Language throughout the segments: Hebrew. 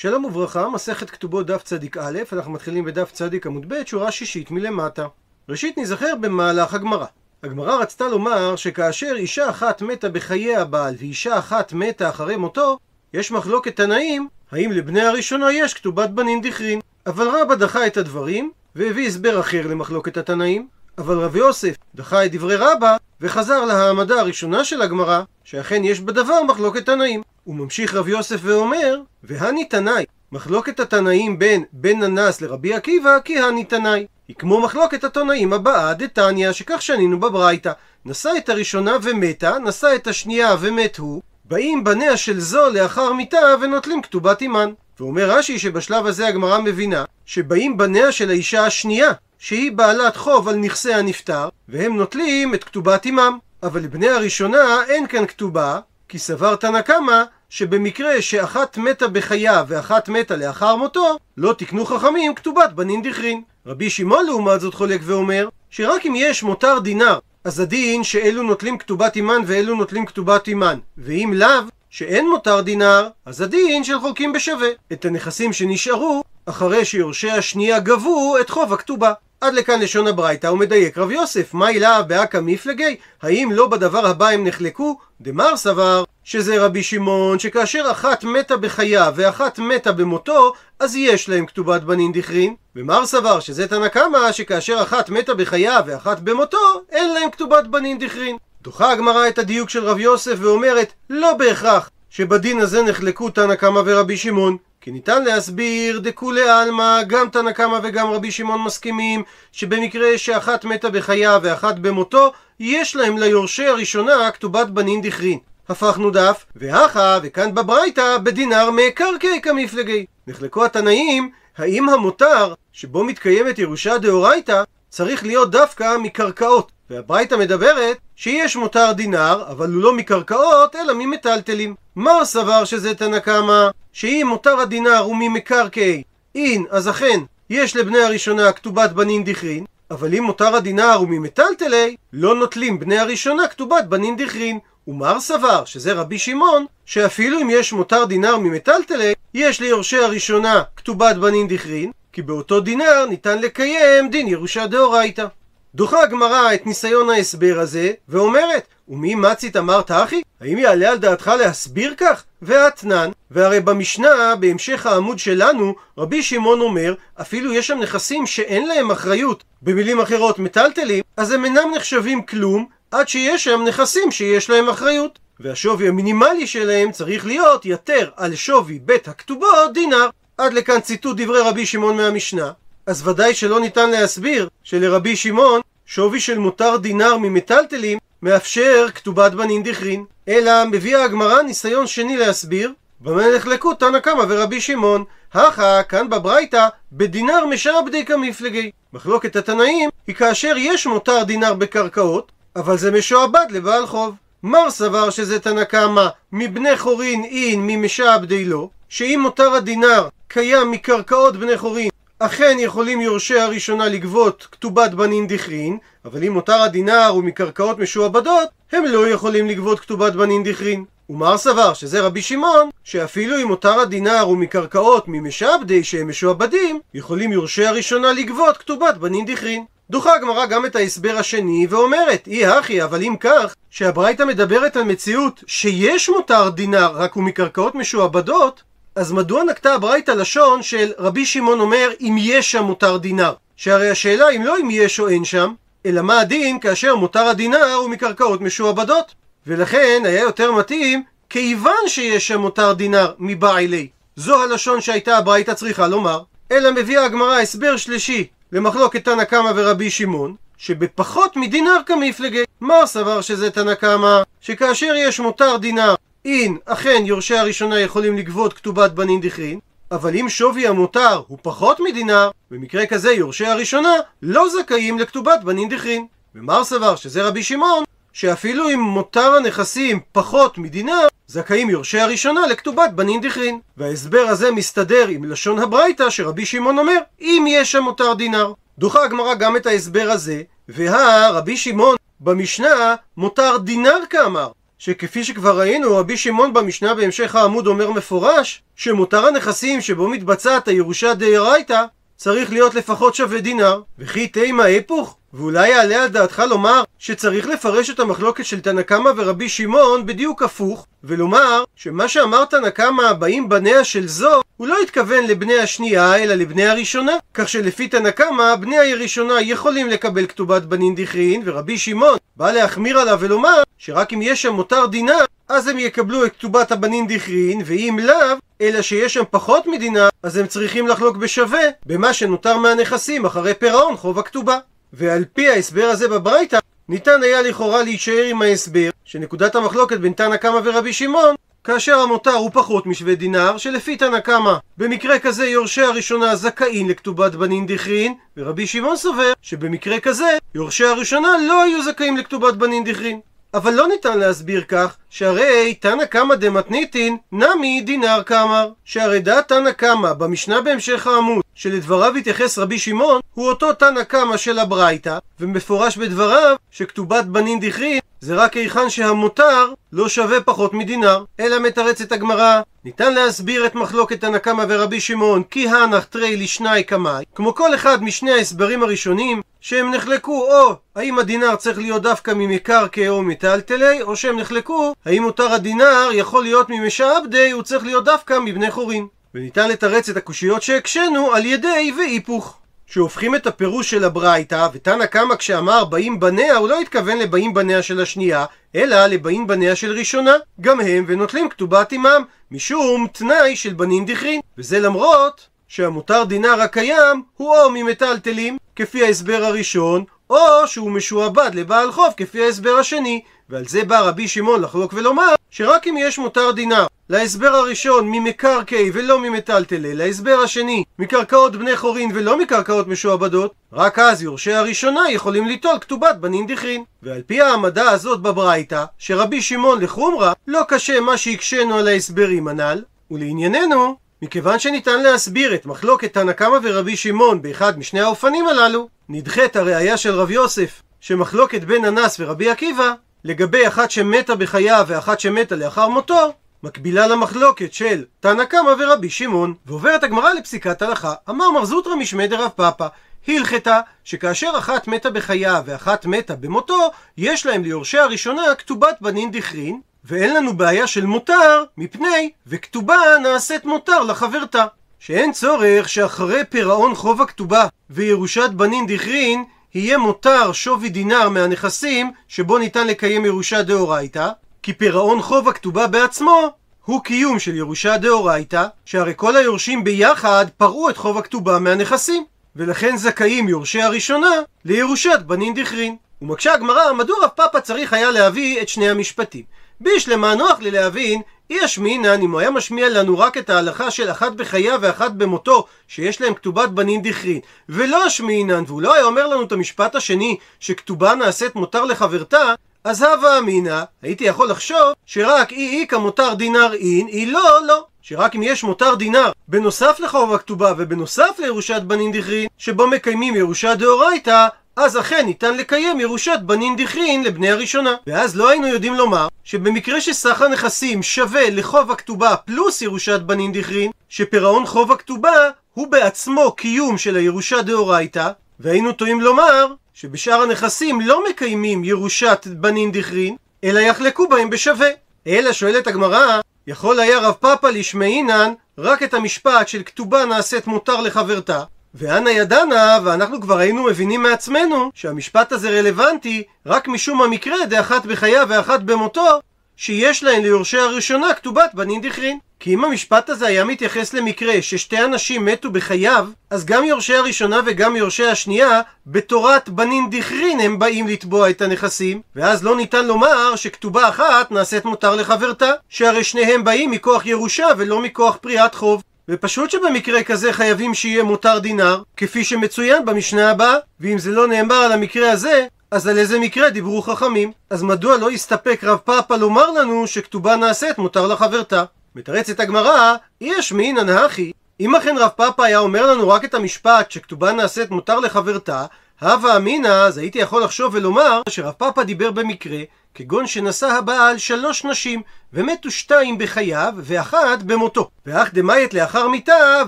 שלום וברכה, מסכת כתובות דף צדיק א', אנחנו מתחילים בדף צדיק עמוד ב', שורה שישית מלמטה. ראשית נזכר במהלך הגמרא. הגמרא רצתה לומר שכאשר אישה אחת מתה בחיי הבעל ואישה אחת מתה אחרי מותו, יש מחלוקת תנאים האם לבני הראשונה יש כתובת בנין דכרין. אבל רבא דחה את הדברים והביא הסבר אחר למחלוקת התנאים, אבל רב יוסף דחה את דברי רבא וחזר להעמדה הראשונה של הגמרא שאכן יש בדבר מחלוקת תנאים. הוא ממשיך רב יוסף ואומר, והני תנאי, מחלוקת התנאים בין בן ננס לרבי עקיבא, כי הני תנאי. היא כמו מחלוקת התנאים הבאה, דתניא, שכך שנינו בברייתא. נשא את הראשונה ומתה, נשא את השנייה ומת הוא, באים בניה של זו לאחר מיתה ונוטלים כתובת אימן. ואומר רש"י שבשלב הזה הגמרא מבינה שבאים בניה של האישה השנייה, שהיא בעלת חוב על נכסי הנפטר, והם נוטלים את כתובת אימם. אבל לבני הראשונה אין כאן כתובה, כי סבר תנא קמא שבמקרה שאחת מתה בחיה ואחת מתה לאחר מותו, לא תקנו חכמים כתובת בנין דכרין. רבי שמעון לעומת זאת חולק ואומר, שרק אם יש מותר דינר, אז הדין שאלו נוטלים כתובת אימן ואלו נוטלים כתובת אימן, ואם לאו, שאין מותר דינר, אז הדין של חולקים בשווה. את הנכסים שנשארו, אחרי שיורשי השנייה גבו את חוב הכתובה. עד לכאן לשון הברייתא הוא מדייק רב יוסף, מה אליו באקא מפלגי? האם לא בדבר הבא הם נחלקו? דמר סבר שזה רבי שמעון שכאשר אחת מתה בחיה ואחת מתה במותו אז יש להם כתובת בנין דכרין ומר סבר שזה תנא קמא שכאשר אחת מתה בחיה ואחת במותו אין להם כתובת בנין דכרין דוחה הגמרא את הדיוק של רב יוסף ואומרת לא בהכרח שבדין הזה נחלקו תנא קמא ורבי שמעון כי ניתן להסביר דכולי עלמא, גם תנא קמא וגם רבי שמעון מסכימים שבמקרה שאחת מתה בחיה ואחת במותו, יש להם ליורשי הראשונה כתובת בנין דכרין. הפכנו דף, והכה, וכאן בברייתא, בדינר מקרקעי כמפלגי. נחלקו התנאים, האם המותר, שבו מתקיימת ירושה דאורייתא, צריך להיות דווקא מקרקעות. והברייתא מדברת שיש מותר דינר, אבל הוא לא מקרקעות, אלא ממטלטלים. מר סבר שזה תנא קמא, שאם מותר הדינר הוא ממקרקעי, אין, אז אכן, יש לבני הראשונה כתובת בנין דכרין, אבל אם מותר הדינר הוא ממטלטלי, לא נוטלים בני הראשונה כתובת בנין דכרין. ומר סבר, שזה רבי שמעון, שאפילו אם יש מותר דינר ממטלטלי, יש ליורשי הראשונה כתובת בנין דכרין, כי באותו דינר ניתן לקיים דין ירושה דאורייתא. דוחה הגמרא את ניסיון ההסבר הזה, ואומרת, ומי מצית אמרת אחי? האם יעלה על דעתך להסביר כך? ואתנן, והרי במשנה, בהמשך העמוד שלנו, רבי שמעון אומר, אפילו יש שם נכסים שאין להם אחריות, במילים אחרות מטלטלים, אז הם אינם נחשבים כלום, עד שיש שם נכסים שיש להם אחריות. והשווי המינימלי שלהם צריך להיות יתר על שווי בית הכתובות דינר. עד לכאן ציטוט דברי רבי שמעון מהמשנה. אז ודאי שלא ניתן להסביר שלרבי שמעון שווי של מותר דינר ממטלטלים מאפשר כתובת בנין דכרין, אלא מביאה הגמרא ניסיון שני להסביר במה נחלקו תנא קמא ורבי שמעון, הכה כאן בברייתא בדינר משעבדי כמפלגי. מחלוקת התנאים היא כאשר יש מותר דינר בקרקעות, אבל זה משועבד לבעל חוב. מר סבר שזה תנא קמא מבני חורין אין ממשעבדי לא, שאם מותר הדינר קיים מקרקעות בני חורין אכן יכולים יורשי הראשונה לגבות כתובת בנין דכרין, אבל אם מותר הדינר הוא מקרקעות משועבדות, הם לא יכולים לגבות כתובת בנין דכרין. ומר סבר שזה רבי שמעון, שאפילו אם מותר הדינר הוא מקרקעות ממשעבדי שהם משועבדים, יכולים יורשי הראשונה לגבות כתובת בנין דכרין. דוחה הגמרא גם את ההסבר השני ואומרת, אי הכי, אבל אם כך, שהברייתא מדברת על מציאות שיש מותר דינר רק הוא מקרקעות משועבדות, אז מדוע נקטה הברייתא לשון של רבי שמעון אומר אם יש שם מותר דינר? שהרי השאלה אם לא אם יש או אין שם, אלא מה הדין כאשר מותר הדינר הוא מקרקעות משועבדות. ולכן היה יותר מתאים כיוון שיש שם מותר דינר מבעילי. זו הלשון שהייתה הברייתא צריכה לומר. אלא מביאה הגמרא הסבר שלישי למחלוקת תנא קמא ורבי שמעון, שבפחות מדינר כמפלגי. מר סבר שזה תנא קמא, שכאשר יש מותר דינר אין, אכן יורשי הראשונה יכולים לגבות כתובת בנין דכרין, אבל אם שווי המותר הוא פחות מדינר, במקרה כזה יורשי הראשונה לא זכאים לכתובת בנין דכרין. ומר סבר שזה רבי שמעון, שאפילו אם מותר הנכסים פחות מדינר, זכאים יורשי הראשונה לכתובת בנין דכרין. וההסבר הזה מסתדר עם לשון הברייתא שרבי שמעון אומר, אם יש שם מותר דינר. דוחה הגמרא גם את ההסבר הזה, והרבי שמעון במשנה מותר דינר כאמר, שכפי שכבר ראינו, רבי שמעון במשנה בהמשך העמוד אומר מפורש, שמותר הנכסים שבו מתבצעת הירושה דאורייתא, צריך להיות לפחות שווה דינר. וכי תימא היפוך? ואולי יעלה על דעתך לומר שצריך לפרש את המחלוקת של תנא קמא ורבי שמעון בדיוק הפוך, ולומר שמה שאמר תנא קמא הבאים בניה של זו, הוא לא התכוון לבני השנייה אלא לבני הראשונה, כך שלפי תנא קמא בני הראשונה יכולים לקבל כתובת בנין דכרין, ורבי שמעון בא להחמיר עליו ולומר שרק אם יש שם מותר דינה, אז הם יקבלו את כתובת הבנין דכרין, ואם לאו, אלא שיש שם פחות מדינה, אז הם צריכים לחלוק בשווה במה שנותר מהנכסים אחרי פירעון חוב הכתובה. ועל פי ההסבר הזה בברייתא, ניתן היה לכאורה להישאר עם ההסבר שנקודת המחלוקת בין תנא קמא ורבי שמעון כאשר המותר הוא פחות משווה דינר, שלפי תנא קמא במקרה כזה יורשי הראשונה זכאים לכתובת בנין דכרין, ורבי שמעון סובר שבמקרה כזה יורשי הראשונה לא היו זכאים לכתובת בנין דכרין. אבל לא ניתן להסביר כך, שהרי תנא קמא דמתניתין נמי דינר קמר. שהרי דעת תנא קמא במשנה בהמשך העמוד, שלדבריו התייחס רבי שמעון, הוא אותו תנא קמא של הברייתא, ומפורש בדבריו שכתובת בנין דכרין זה רק היכן שהמותר לא שווה פחות מדינר. אלא מתרצת הגמרא, ניתן להסביר את מחלוקת תנא קמא ורבי שמעון כי הנח תרי לשנאי קמאי, כמו כל אחד משני ההסברים הראשונים, שהם נחלקו או האם הדינר צריך להיות דווקא ממקרקע או מטלטלי, או שהם נחלקו האם מותר הדינר יכול להיות ממשעבדי, הוא צריך להיות דווקא מבני חורין. וניתן לתרץ את הקושיות שהקשינו על ידי והיפוך. שהופכים את הפירוש של הברייתא, ותנא קמא כשאמר באים בניה, הוא לא התכוון לבאים בניה של השנייה, אלא לבאים בניה של ראשונה, גם הם, ונוטלים כתובת עמם, משום תנאי של בנין דכרין. וזה למרות שהמותר דינר הקיים הוא או ממטלטלים, כפי ההסבר הראשון, או שהוא משועבד לבעל חוב כפי ההסבר השני, ועל זה בא רבי שמעון לחלוק ולומר שרק אם יש מותר דינר להסבר הראשון ממקרקעי ולא ממטלטלי, להסבר השני מקרקעות בני חורין ולא מקרקעות משועבדות, רק אז יורשי הראשונה יכולים ליטול כתובת בנין דכרין. ועל פי העמדה הזאת בברייתא, שרבי שמעון לחומרה לא קשה מה שהקשינו על ההסברים הנ"ל, ולענייננו, מכיוון שניתן להסביר את מחלוקת תנא קמא ורבי שמעון באחד משני האופנים הללו, נדחית הראייה של רב יוסף, שמחלוקת בין אנס ורבי עקיבא, לגבי אחת שמתה בחייו ואחת שמתה לאחר מותו, מקבילה למחלוקת של תנא קמא ורבי שמעון, ועוברת הגמרא לפסיקת הלכה, אמר מר זוטרא משמי דרב פאפא, הלכתה שכאשר אחת מתה בחייו ואחת מתה במותו, יש להם ליורשי הראשונה כתובת בנין דכרין, ואין לנו בעיה של מותר, מפני וכתובה נעשית מותר לחברתה. שאין צורך שאחרי פירעון חוב הכתובה וירושת בנין דכרין יהיה מותר שווי דינר מהנכסים שבו ניתן לקיים ירושה דאורייתא, כי פירעון חוב הכתובה בעצמו הוא קיום של ירושה דאורייתא, שהרי כל היורשים ביחד פרעו את חוב הכתובה מהנכסים, ולכן זכאים יורשי הראשונה לירושת בנין דכרין. ומקשה הגמרא, מדוע רב פאפא צריך היה להביא את שני המשפטים? בישלמה נוח לי להבין אי השמינן, אם הוא היה משמיע לנו רק את ההלכה של אחת בחייו ואחת במותו, שיש להם כתובת בנין דכרין, ולא השמינן, והוא לא היה אומר לנו את המשפט השני, שכתובה נעשית מותר לחברתה, אז הווה אמינא, הייתי יכול לחשוב שרק אי איכא מותר דינר אין, אי לא, לא. שרק אם יש מותר דינר בנוסף לחוב הכתובה ובנוסף לירושת בנין דכרין, שבו מקיימים ירושה דאורייתא, אז אכן ניתן לקיים ירושת בנין דכרין לבני הראשונה. ואז לא היינו יודעים לומר שבמקרה שסך הנכסים שווה לחוב הכתובה פלוס ירושת בנין דכרין, שפירעון חוב הכתובה הוא בעצמו קיום של הירושה דאורייתא, והיינו טועים לומר שבשאר הנכסים לא מקיימים ירושת בנין דכרין, אלא יחלקו בהם בשווה. אלא שואלת הגמרא, יכול היה רב פאפא לשמעינן רק את המשפט של כתובה נעשית מותר לחברתה, ואנה ידענה, ואנחנו כבר היינו מבינים מעצמנו שהמשפט הזה רלוונטי רק משום המקרה דאחת בחייו ואחת במותו, שיש להן ליורשי הראשונה כתובת בנין דכרין. כי אם המשפט הזה היה מתייחס למקרה ששתי אנשים מתו בחייו, אז גם יורשי הראשונה וגם יורשי השנייה, בתורת בנין דכרין הם באים לתבוע את הנכסים, ואז לא ניתן לומר שכתובה אחת נעשית מותר לחברתה, שהרי שניהם באים מכוח ירושה ולא מכוח פריעת חוב. ופשוט שבמקרה כזה חייבים שיהיה מותר דינר, כפי שמצוין במשנה הבאה, ואם זה לא נאמר על המקרה הזה, אז על איזה מקרה דיברו חכמים? אז מדוע לא הסתפק רב פאפא לומר לנו שכתובה נעשית מותר לחברתה? מתרצת הגמרא, יש מינן הכי. אם אכן רב פאפא היה אומר לנו רק את המשפט שכתובה נעשית מותר לחברתה, הווה אמינא, אז הייתי יכול לחשוב ולומר שרב פאפא דיבר במקרה, כגון שנשא הבעל שלוש נשים, ומתו שתיים בחייו, ואחת במותו. ואך דמית לאחר מיתה,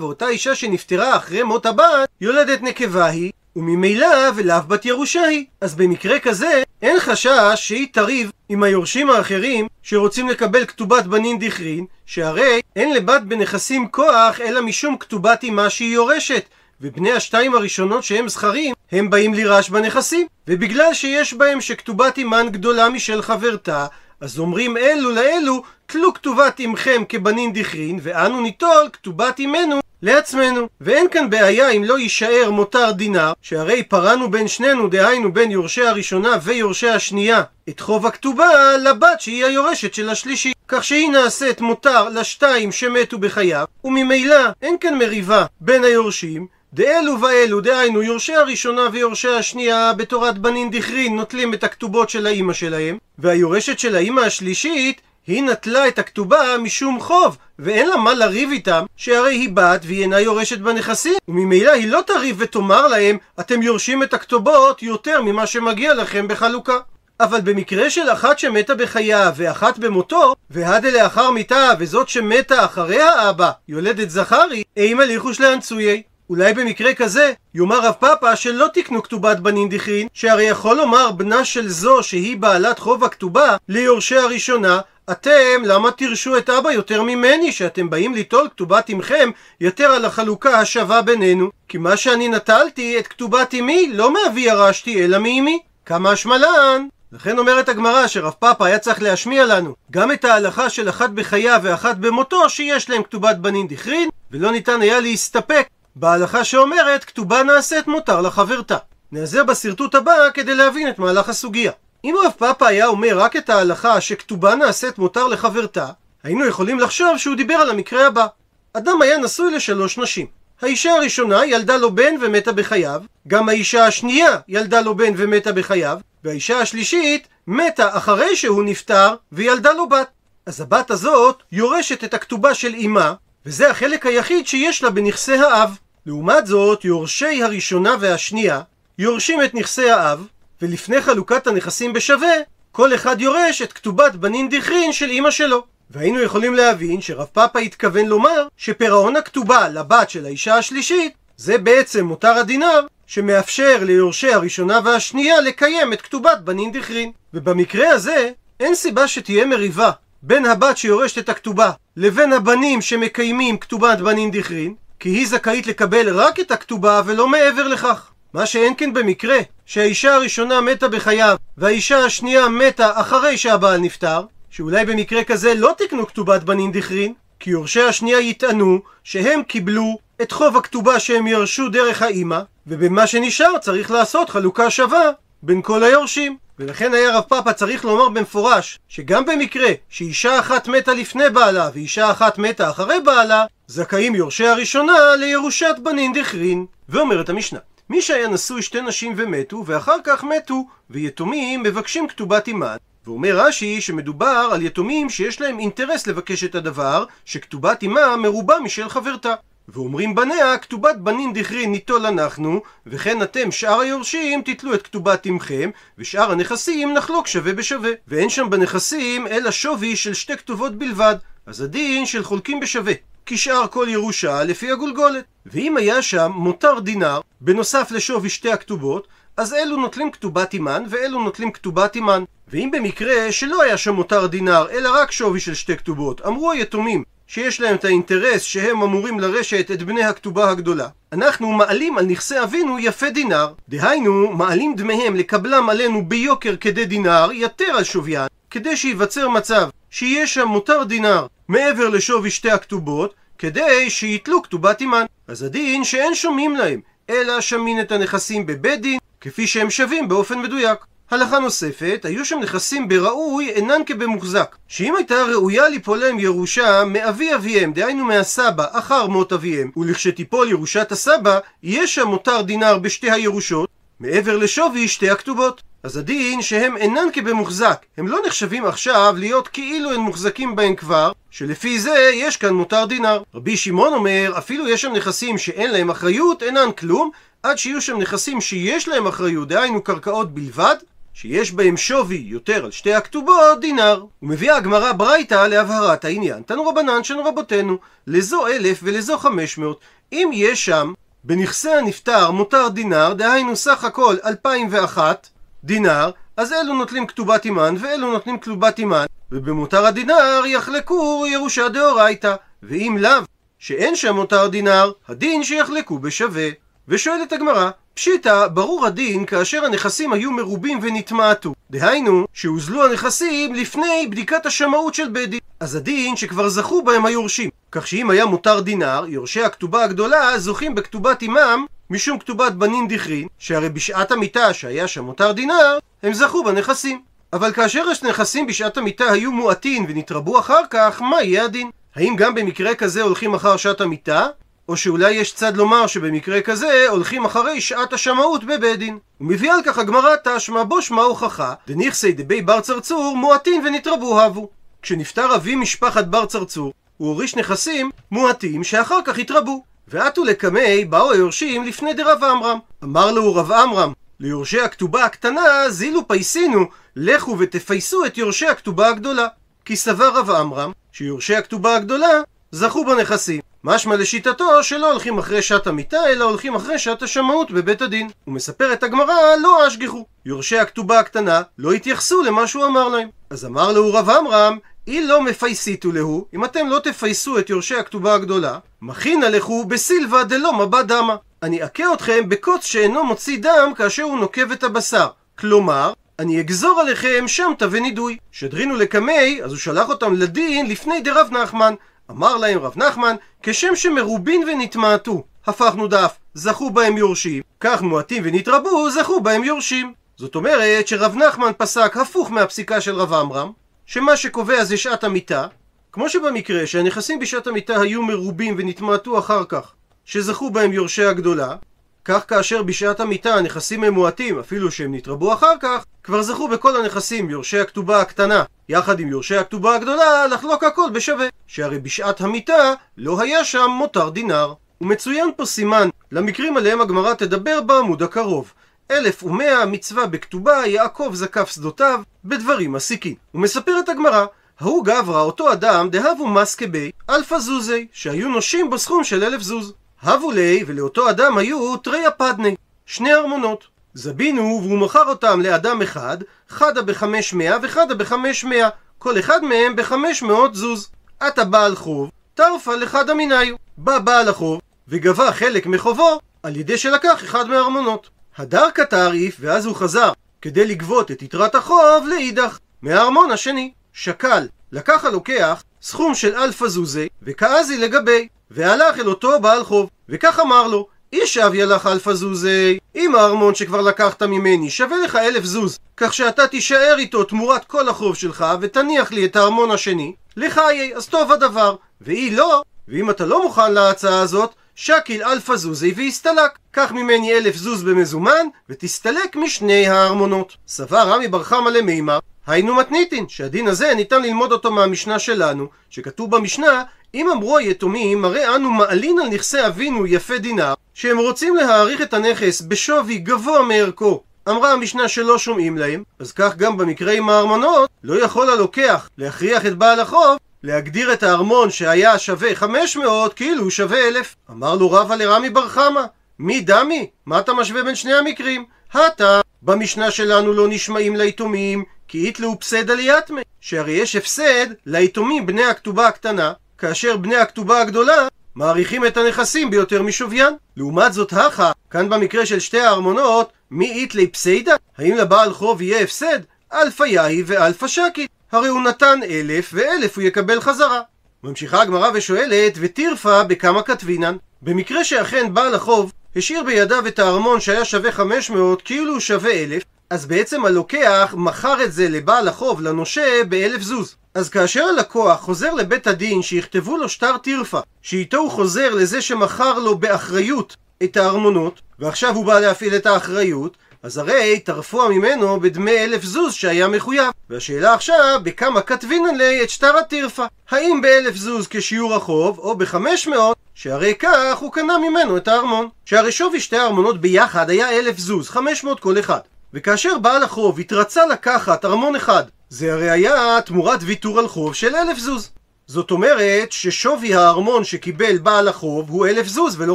ואותה אישה שנפטרה אחרי מות הבת, יולדת נקבה היא, וממילא ולאו בת ירושה היא. אז במקרה כזה, אין חשש שהיא תריב עם היורשים האחרים שרוצים לקבל כתובת בנין דכרין, שהרי אין לבת בנכסים כוח אלא משום כתובת אמה שהיא יורשת. ובני השתיים הראשונות שהם זכרים, הם באים לירש בנכסים. ובגלל שיש בהם שכתובת אימן גדולה משל חברתה, אז אומרים אלו לאלו, תלו כתובת עמכם כבנין דכרין, ואנו ניטול כתובת עמנו לעצמנו. ואין כאן בעיה אם לא יישאר מותר דינר, שהרי פרענו בין שנינו, דהיינו בין יורשי הראשונה ויורשי השנייה, את חוב הכתובה לבת שהיא היורשת של השלישי. כך שהיא נעשית מותר לשתיים שמתו בחייו, וממילא אין כאן מריבה בין היורשים, דאלו ואלו, דהיינו יורשי הראשונה ויורשי השנייה בתורת בנין דכרין נוטלים את הכתובות של האימא שלהם, והיורשת של האימא השלישית היא נטלה את הכתובה משום חוב, ואין לה מה לריב איתם, שהרי היא בת והיא אינה יורשת בנכסים, וממילא היא לא תריב ותאמר להם, אתם יורשים את הכתובות יותר ממה שמגיע לכם בחלוקה. אבל במקרה של אחת שמתה בחייו ואחת במותו, והדה לאחר מיתה וזאת שמתה אחרי האבא, יולדת זכרי, אימא ליחוש לאנצויי. אולי במקרה כזה יאמר רב פאפא שלא תקנו כתובת בנין דכרין, שהרי יכול לומר בנה של זו שהיא בעלת חוב הכתובה ליורשי הראשונה, אתם למה תרשו את אבא יותר ממני שאתם באים ליטול כתובת עמכם יותר על החלוקה השווה בינינו? כי מה שאני נטלתי את כתובת אמי לא מאבי ירשתי אלא מאמי. כמה השמלן! לכן אומרת הגמרא שרב פאפא היה צריך להשמיע לנו גם את ההלכה של אחת בחייו ואחת במותו שיש להם כתובת בנין דכרין ולא ניתן היה להסתפק בהלכה שאומרת כתובה נעשית מותר לחברתה. נעזר בשרטוט הבא כדי להבין את מהלך הסוגיה. אם רב פאפא היה אומר רק את ההלכה שכתובה נעשית מותר לחברתה, היינו יכולים לחשוב שהוא דיבר על המקרה הבא. אדם היה נשוי לשלוש נשים. האישה הראשונה ילדה לו בן ומתה בחייו, גם האישה השנייה ילדה לו בן ומתה בחייו, והאישה השלישית מתה אחרי שהוא נפטר וילדה לו בת. אז הבת הזאת יורשת את הכתובה של אמה, וזה החלק היחיד שיש לה בנכסי האב. לעומת זאת, יורשי הראשונה והשנייה יורשים את נכסי האב, ולפני חלוקת הנכסים בשווה, כל אחד יורש את כתובת בנין דכרין של אמא שלו. והיינו יכולים להבין שרב פאפא התכוון לומר שפירעון הכתובה לבת של האישה השלישית זה בעצם מותר הדינר שמאפשר ליורשי הראשונה והשנייה לקיים את כתובת בנין דכרין. ובמקרה הזה אין סיבה שתהיה מריבה בין הבת שיורשת את הכתובה לבין הבנים שמקיימים כתובת בנין דכרין, כי היא זכאית לקבל רק את הכתובה ולא מעבר לכך. מה שאין כן במקרה שהאישה הראשונה מתה בחייו והאישה השנייה מתה אחרי שהבעל נפטר, שאולי במקרה כזה לא תקנו כתובת בנין דכרין, כי יורשי השנייה יטענו שהם קיבלו את חוב הכתובה שהם ירשו דרך האימא, ובמה שנשאר צריך לעשות חלוקה שווה בין כל היורשים. ולכן היה רב פאפא צריך לומר במפורש שגם במקרה שאישה אחת מתה לפני בעלה ואישה אחת מתה אחרי בעלה, זכאים יורשי הראשונה לירושת בנין דכרין. ואומרת המשנה מי שהיה נשוי שתי נשים ומתו, ואחר כך מתו, ויתומים מבקשים כתובת אימן. ואומר רש"י שמדובר על יתומים שיש להם אינטרס לבקש את הדבר, שכתובת אימה מרובה משל חברתה. ואומרים בניה, כתובת בנין דכרין ניטול אנחנו, וכן אתם שאר היורשים תיטלו את כתובת עמכם, ושאר הנכסים נחלוק שווה בשווה. ואין שם בנכסים אלא שווי של שתי כתובות בלבד, אז הדין של חולקים בשווה. כשאר כל ירושה לפי הגולגולת. ואם היה שם מותר דינר, בנוסף לשווי שתי הכתובות, אז אלו נוטלים כתובת אימן ואלו נוטלים כתובת אימן. ואם במקרה שלא היה שם מותר דינר, אלא רק שווי של שתי כתובות, אמרו היתומים שיש להם את האינטרס שהם אמורים לרשת את בני הכתובה הגדולה, אנחנו מעלים על נכסי אבינו יפה דינר. דהיינו, מעלים דמיהם לקבלם עלינו ביוקר כדי דינר, יתר על שוויין, כדי שייווצר מצב שיהיה שם מותר דינר מעבר לשווי שתי הכתובות, כדי שיתלו כתובת אימן. אז הדין שאין שומעים להם, אלא שמין את הנכסים בבית דין, כפי שהם שווים באופן מדויק. הלכה נוספת, היו שם נכסים בראוי אינן כבמוחזק, שאם הייתה ראויה ליפול להם ירושה מאבי אביהם, דהיינו מהסבא, אחר מות אביהם, ולכשתיפול ירושת הסבא, יהיה שם מותר דינר בשתי הירושות, מעבר לשווי שתי הכתובות. אז הדין שהם אינן כבמוחזק, הם לא נחשבים עכשיו להיות כאילו הם מוחזקים בהם כבר, שלפי זה יש כאן מותר דינר. רבי שמעון אומר, אפילו יש שם נכסים שאין להם אחריות, אינן כלום, עד שיהיו שם נכסים שיש להם אחריות, דהיינו קרקעות בלבד, שיש בהם שווי יותר על שתי הכתובות, דינר. ומביאה הגמרא ברייתא להבהרת העניין. תנו רבנן שנו רבותינו, לזו אלף ולזו חמש מאות. אם יש שם בנכסי הנפטר מותר דינר, דהיינו סך הכל 2001 דינר, אז אלו נוטלים כתובת אימן ואלו נותנים כתובת אימן, ובמותר הדינר יחלקו ירושה דאורייתא, ואם לאו, שאין שם מותר דינר, הדין שיחלקו בשווה. ושואלת הגמרא, פשיטא, ברור הדין כאשר הנכסים היו מרובים ונתמעטו. דהיינו, שהוזלו הנכסים לפני בדיקת השמאות של בית דין. אז הדין שכבר זכו בהם היורשים. כך שאם היה מותר דינר, יורשי הכתובה הגדולה זוכים בכתובת אימם משום כתובת בנין דכרין, שהרי בשעת המיטה שהיה שם מותר דינר, הם זכו בנכסים. אבל כאשר נכסים בשעת המיטה היו מועטין ונתרבו אחר כך, מה יהיה הדין? האם גם במקרה כזה הולכים אחר שעת המיטה? או שאולי יש צד לומר שבמקרה כזה הולכים אחרי שעת השמאות בבית דין. ומביא על כך הגמרא תשמע בו שמע הוכחה דניכסי דבי בר צרצור מועטין ונתרבו הבו. כשנפטר אבי משפחת בר צרצור הוא הוריש נכסים מועטים שאחר כך התרבו. ועטו לקמי באו היורשים לפני דרב עמרם. אמר לו רב עמרם ליורשי הכתובה הקטנה זילו פייסינו לכו ותפייסו את יורשי הכתובה הגדולה. כי סבר רב עמרם שיורשי הכתובה הגדולה זכו בנכסים. משמע לשיטתו שלא הולכים אחרי שעת המיטה, אלא הולכים אחרי שעת השמאות בבית הדין. ומספרת הגמרא, לא אשגיחו. יורשי הכתובה הקטנה לא התייחסו למה שהוא אמר להם. אז אמר לו רב עמרם, אי לא מפייסיתו להו, אם אתם לא תפייסו את יורשי הכתובה הגדולה, מכינה לכו בסילבה דלא מבא דמה. אני אכה אתכם בקוץ שאינו מוציא דם כאשר הוא נוקב את הבשר. כלומר, אני אגזור עליכם שמטה ונידוי. שדרינו לקמי, אז הוא שלח אותם לדין לפני דרב נחמן. אמר להם רב נחמן, כשם שמרובין ונתמעטו, הפכנו דף, זכו בהם יורשים, כך מועטים ונתרבו, זכו בהם יורשים. זאת אומרת שרב נחמן פסק הפוך מהפסיקה של רב עמרם, שמה שקובע זה שעת המיטה, כמו שבמקרה שהנכסים בשעת המיטה היו מרובים ונתמעטו אחר כך, שזכו בהם יורשי הגדולה, כך כאשר בשעת המיטה הנכסים הם מועטים, אפילו שהם נתרבו אחר כך, כבר זכו בכל הנכסים יורשי הכתובה הקטנה, יחד עם יורשי הכתובה הגדולה, לחלוק הכל בשווה. שהרי בשעת המיטה לא היה שם מותר דינר. ומצוין פה סימן למקרים עליהם הגמרא תדבר בעמוד הקרוב. אלף ומאה מצווה בכתובה, יעקב זקף שדותיו, בדברים עסיקין. ומספרת הגמרא, ההוא גברא, אותו אדם, דהוו מסקי ביה, אלפא זוזי, שהיו נושים בסכום של אלף זוז. הוו ליה, ולאותו אדם היו תרי אפדני, שני ארמונות. זבנינהו, והוא מכר אותם לאדם אחד, חדא בחמש מאה וחדא בחמש מאה, כל אחד מהם בחמש מאות זוז. אתא בעל חוב, טרפא לחדא מינייהו. בא בעל החוב, וגבה חלק מחובו, על ידי שלקח אחד מהארמונות. הדר קטריף, ואז הוא חזר, כדי לגבות את יתרת החוב לאידך, מהארמון השני. שקל, לקח הלוקח סכום של אלפא זוזי, וקאזיל לגביה, והלך אל אותו בעל חוב, וכך אמר לו, אי שוויא לך אלפא זוזי, אם הארמון שכבר לקחת ממני שווה לך אלף זוז, כך שאתה תישאר איתו תמורת כל החוב שלך, ותניח לי את הארמון השני, לחיי, אז טוב הדבר, ואי לא, ואם אתה לא מוכן להצעה הזאת, שקיל אלפא זוזי ואיסתלק. קח ממני אלף זוז במזומן, ותסתלק משני הארמונות. סבר רמי בר חמא למימר, היינו מתניתין, שהדין הזה ניתן ללמוד אותו מהמשנה שלנו, שכתוב במשנה, אם אמרו היתומים, הרי אנו מעלין על נכסי אבינו יפה דינר, שהם רוצים להעריך את הנכס בשווי גבוה מערכו. אמרה המשנה שלא שומעים להם, אז כך גם במקרה עם הארמונות, לא יכול הלוקח להכריח את בעל החוב להגדיר את הארמון שהיה שווה 500 כאילו הוא שווה אלף. אמר לו רבא לרמי בר חמא, מי דמי? מה אתה משווה בין שני המקרים? הטה, במשנה שלנו לא נשמעים ליתומים, כי איתלו פסדה ליתמי, שהרי יש הפסד ליתומים בני הכתובה הקטנה, כאשר בני הכתובה הגדולה מעריכים את הנכסים ביותר משוויין. לעומת זאת הכה, כאן במקרה של שתי הארמונות, מי איתלי פסיידה? האם לבעל חוב יהיה הפסד? אלפא יהיב ואלפא שקיל. הרי הוא נתן אלף, ואלף הוא יקבל חזרה. ממשיכה הגמרא ושואלת, וטירפא בכמה כתבינן? במקרה שאכן בעל החוב השאיר בידיו את הארמון שהיה שווה 500 כאילו הוא שווה אלף, אז בעצם הלוקח מכר את זה לבעל החוב, לנושה, באלף זוז. אז כאשר הלקוח חוזר לבית הדין שיכתבו לו שטר טירפה, שאיתו הוא חוזר לזה שמכר לו באחריות את הארמונות, ועכשיו הוא בא להפעיל את האחריות, אז הרי טרפוה ממנו בדמי אלף זוז שהיה מחויב. והשאלה עכשיו, בכמה כתבינן לי את שטר הטירפה? האם באלף זוז כשיעור החוב, או בחמש מאות, שהרי כך הוא קנה ממנו את הארמון. שהרי שווי שתי הארמונות ביחד היה אלף זוז, חמש מאות כל אחד. וכאשר בעל החוב התרצה לקחת ארמון אחד, זה הרי היה תמורת ויתור על חוב של אלף זוז. זאת אומרת ששווי הארמון שקיבל בעל החוב הוא אלף זוז ולא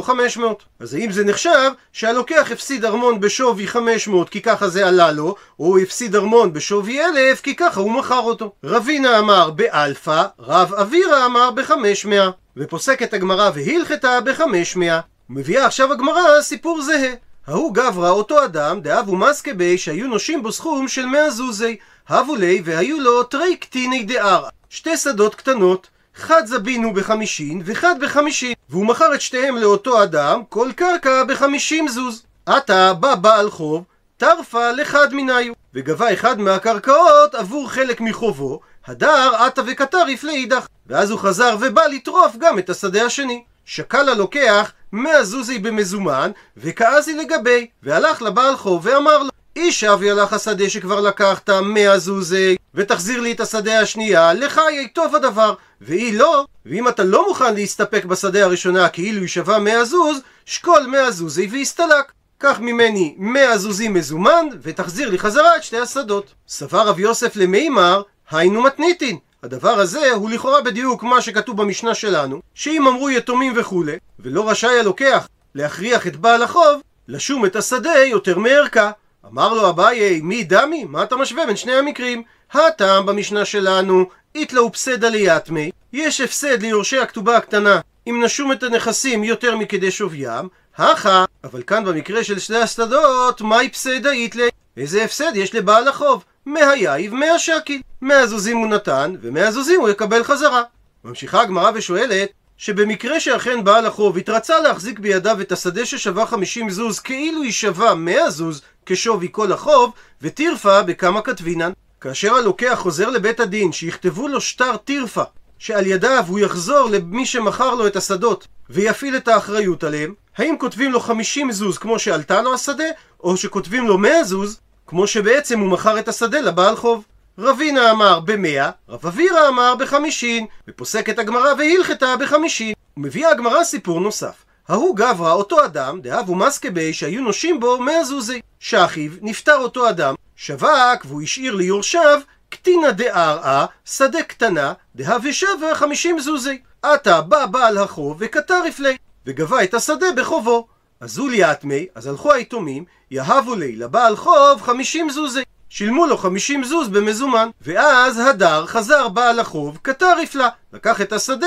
חמש מאות. אז האם זה נחשב שהלוקח הפסיד ארמון בשווי חמש מאות כי ככה זה עלה לו, או הפסיד ארמון בשווי אלף כי ככה הוא מכר אותו. רבינה אמר באלפא, רב אבירה אמר בחמש מאה. ופוסקת הגמרא והלכתה בחמש מאה. מביאה עכשיו הגמרא סיפור זהה. ההוא גברא אותו אדם דאבו מסקה בי שהיו נושים בו סכום של מאה זוזי. הבו לי והיו לו תרי קטיני דערא. שתי שדות קטנות, חד זבינו בחמישין וחד בחמישין, והוא מכר את שתיהם לאותו אדם, כל קרקע בחמישים זוז. עתה בא בעל חוב, טרפה לחד מניו, וגבה אחד מהקרקעות עבור חלק מחובו, הדר עתה וקטריף לאידך. ואז הוא חזר ובא לטרוף גם את השדה השני. שקל הלוקח מאה זוזי במזומן, וכעזי לגבי, והלך לבעל חוב ואמר לו איש אבי הלך השדה שכבר לקחת מאה זוזי ותחזיר לי את השדה השנייה, לך יהיה טוב הדבר. והיא לא, ואם אתה לא מוכן להסתפק בשדה הראשונה כאילו היא שווה מאה זוז, שקול מאה זוזי והסתלק. קח ממני מאה זוזים מזומן, ותחזיר לי חזרה את שתי השדות. סבר רב יוסף למימר, היינו מתניתין. הדבר הזה הוא לכאורה בדיוק מה שכתוב במשנה שלנו, שאם אמרו יתומים וכולי, ולא רשאי הלוקח להכריח את בעל החוב, לשום את השדה יותר מערכה. אמר לו אביי, מי דמי? מה אתה משווה בין שני המקרים? הטעם במשנה שלנו, איתלאו פסדה ליתמי, יש הפסד ליורשי הכתובה הקטנה אם נשום את הנכסים יותר מכדי שוויים, הכה, אבל כאן במקרה של שני השדות, מהי פסדה איתלי? איזה הפסד יש לבעל החוב? מאה יאיב מאה שקיל. מאה זוזים הוא נתן, ומאה זוזים הוא יקבל חזרה. ממשיכה הגמרא ושואלת, שבמקרה שאכן בעל החוב התרצה להחזיק בידיו את השדה ששווה 50 זוז כאילו היא שווה 100 זוז כשווי כל החוב, וטירפה בכמה כתבינן. כאשר הלוקח חוזר לבית הדין שיכתבו לו שטר טירפה, שעל ידיו הוא יחזור למי שמכר לו את השדות ויפעיל את האחריות עליהם, האם כותבים לו 50 זוז כמו שעלתה לו השדה, או שכותבים לו 100 זוז כמו שבעצם הוא מכר את השדה לבעל חוב. רבינה אמר במאה, רב אבירה אמר בחמישין, ופוסקת הגמרא והלכתה בחמישין. ומביאה הגמרא סיפור נוסף. ההוא גברא, אותו אדם, דאבו מסקבי, שהיו נושים בו מאה זוזי. שאחיו, נפטר אותו אדם, שווק, והוא השאיר ליורשיו, קטינה דערעה, שדה קטנה, דהווה שווה חמישים זוזי. עתה בא בעל החוב וקטר רפלי, וגבה את השדה בחובו. אזו לי אטמי, אז הלכו היתומים, יהבו לי לבעל חוב חמישים זוזי. שילמו לו חמישים זוז במזומן. ואז הדר חזר בעל החוב, קטר רפלה. לקח את השדה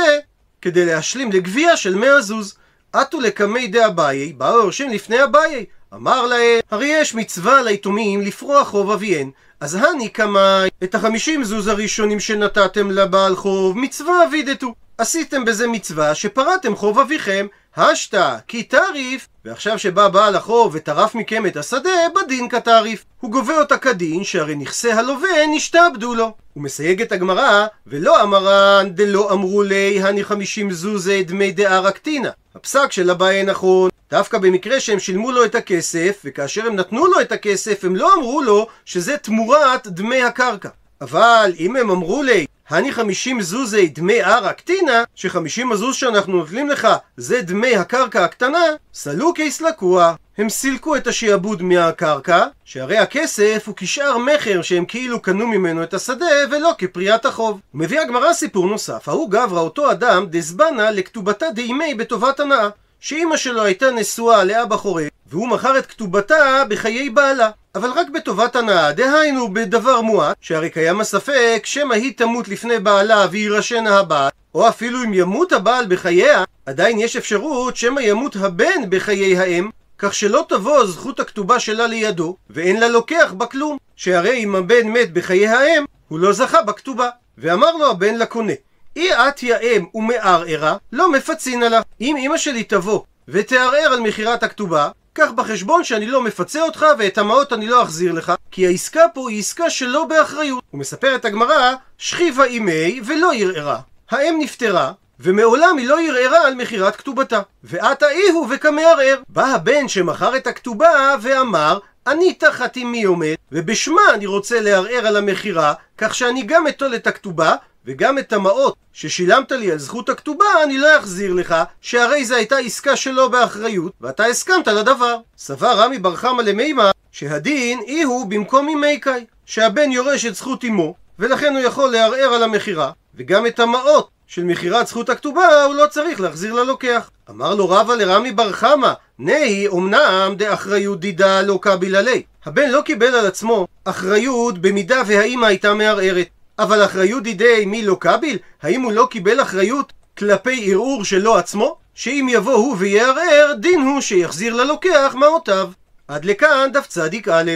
כדי להשלים לגבייה של מאה זוז. עטו לקמי דאביי, באו היורשים לפני אביי. אמר להם, הרי יש מצווה ליתומים לפרוע חוב אביהן, אז הני קמאי, את החמישים זוז הראשונים שנתתם לבעל חוב, מצווה אבידתו. עשיתם בזה מצווה שפרעתם חוב אביכם, השתא כי תעריף, ועכשיו שבא בעל החוב וטרף מכם את השדה, בדין כתעריף. הוא גובה אותה כדין, שהרי נכסי הלווה נשתעבדו לו. הוא מסייג את הגמרא, ולא אמרן דלא אמרו לי הני חמישים זוזי דמי דערא קטינה. הפסק של אביי נכון, דווקא במקרה שהם שילמו לו את הכסף, וכאשר הם נתנו לו את הכסף, הם לא אמרו לו שזה תמורת דמי הקרקע. אבל אם הם אמרו לי, הני חמישים זוזי דמי ערא קטינה, שחמישים הזוז שאנחנו נוטלים לך זה דמי הקרקע הקטנה, סלו קייס לקוע. הם סילקו את השעבוד מהקרקע, שהרי הכסף הוא כשאר מכר שהם כאילו קנו ממנו את השדה ולא כפריית החוב. מביא הגמרא סיפור נוסף, ההוא גברא אותו אדם דזבנה לכתובתה דאימי בטובת הנאה. שאימא שלו הייתה נשואה לאבא חורג, והוא מכר את כתובתה בחיי בעלה. אבל רק בטובת הנאה, דהיינו בדבר מועט, שהרי קיים הספק שמא היא תמות לפני בעלה ויירשנה הבעל, או אפילו אם ימות הבעל בחייה, עדיין יש אפשרות שמא ימות הבן בחיי האם, כך שלא תבוא זכות הכתובה שלה לידו, ואין לה לוקח בה כלום, שהרי אם הבן מת בחיי האם, הוא לא זכה בכתובה. ואמר לו הבן לקונה, אי את יאם ומערערה, לא מפצין עליו. אם אמא שלי תבוא ותערער על מכירת הכתובה, קח בחשבון שאני לא מפצה אותך ואת המעות אני לא אחזיר לך, כי העסקה פה היא עסקה שלא באחריות. הוא מספר את הגמרא, שכיבה אימי ולא ערערה. האם נפטרה, ומעולם היא לא ערערה על מכירת כתובתה. ועתה אי הוא וכמערער. בא הבן שמכר את הכתובה ואמר, אני תחת אמי עומד, ובשמה אני רוצה לערער על המכירה, כך שאני גם אטול את הכתובה, וגם את המעות ששילמת לי על זכות הכתובה אני לא אחזיר לך, שהרי זו הייתה עסקה שלו באחריות, ואתה הסכמת לדבר. סבר רמי בר חמא למימה שהדין אי הוא במקום ימי קאי, שהבן יורש את זכות אמו, ולכן הוא יכול לערער על המכירה, וגם את המעות של מכירת זכות הכתובה הוא לא צריך להחזיר ללוקח. אמר לו רבא לרמי בר חמא, נהי אמנם דאחריות דידה לא קביל עלי. הבן לא קיבל על עצמו אחריות במידה והאימא הייתה מערערת. אבל אחריות דידי מי לא קביל? האם הוא לא קיבל אחריות כלפי ערעור שלו עצמו? שאם יבוא הוא ויערער, דין הוא שיחזיר ללוקח מעותיו. עד לכאן דף צדיק א'.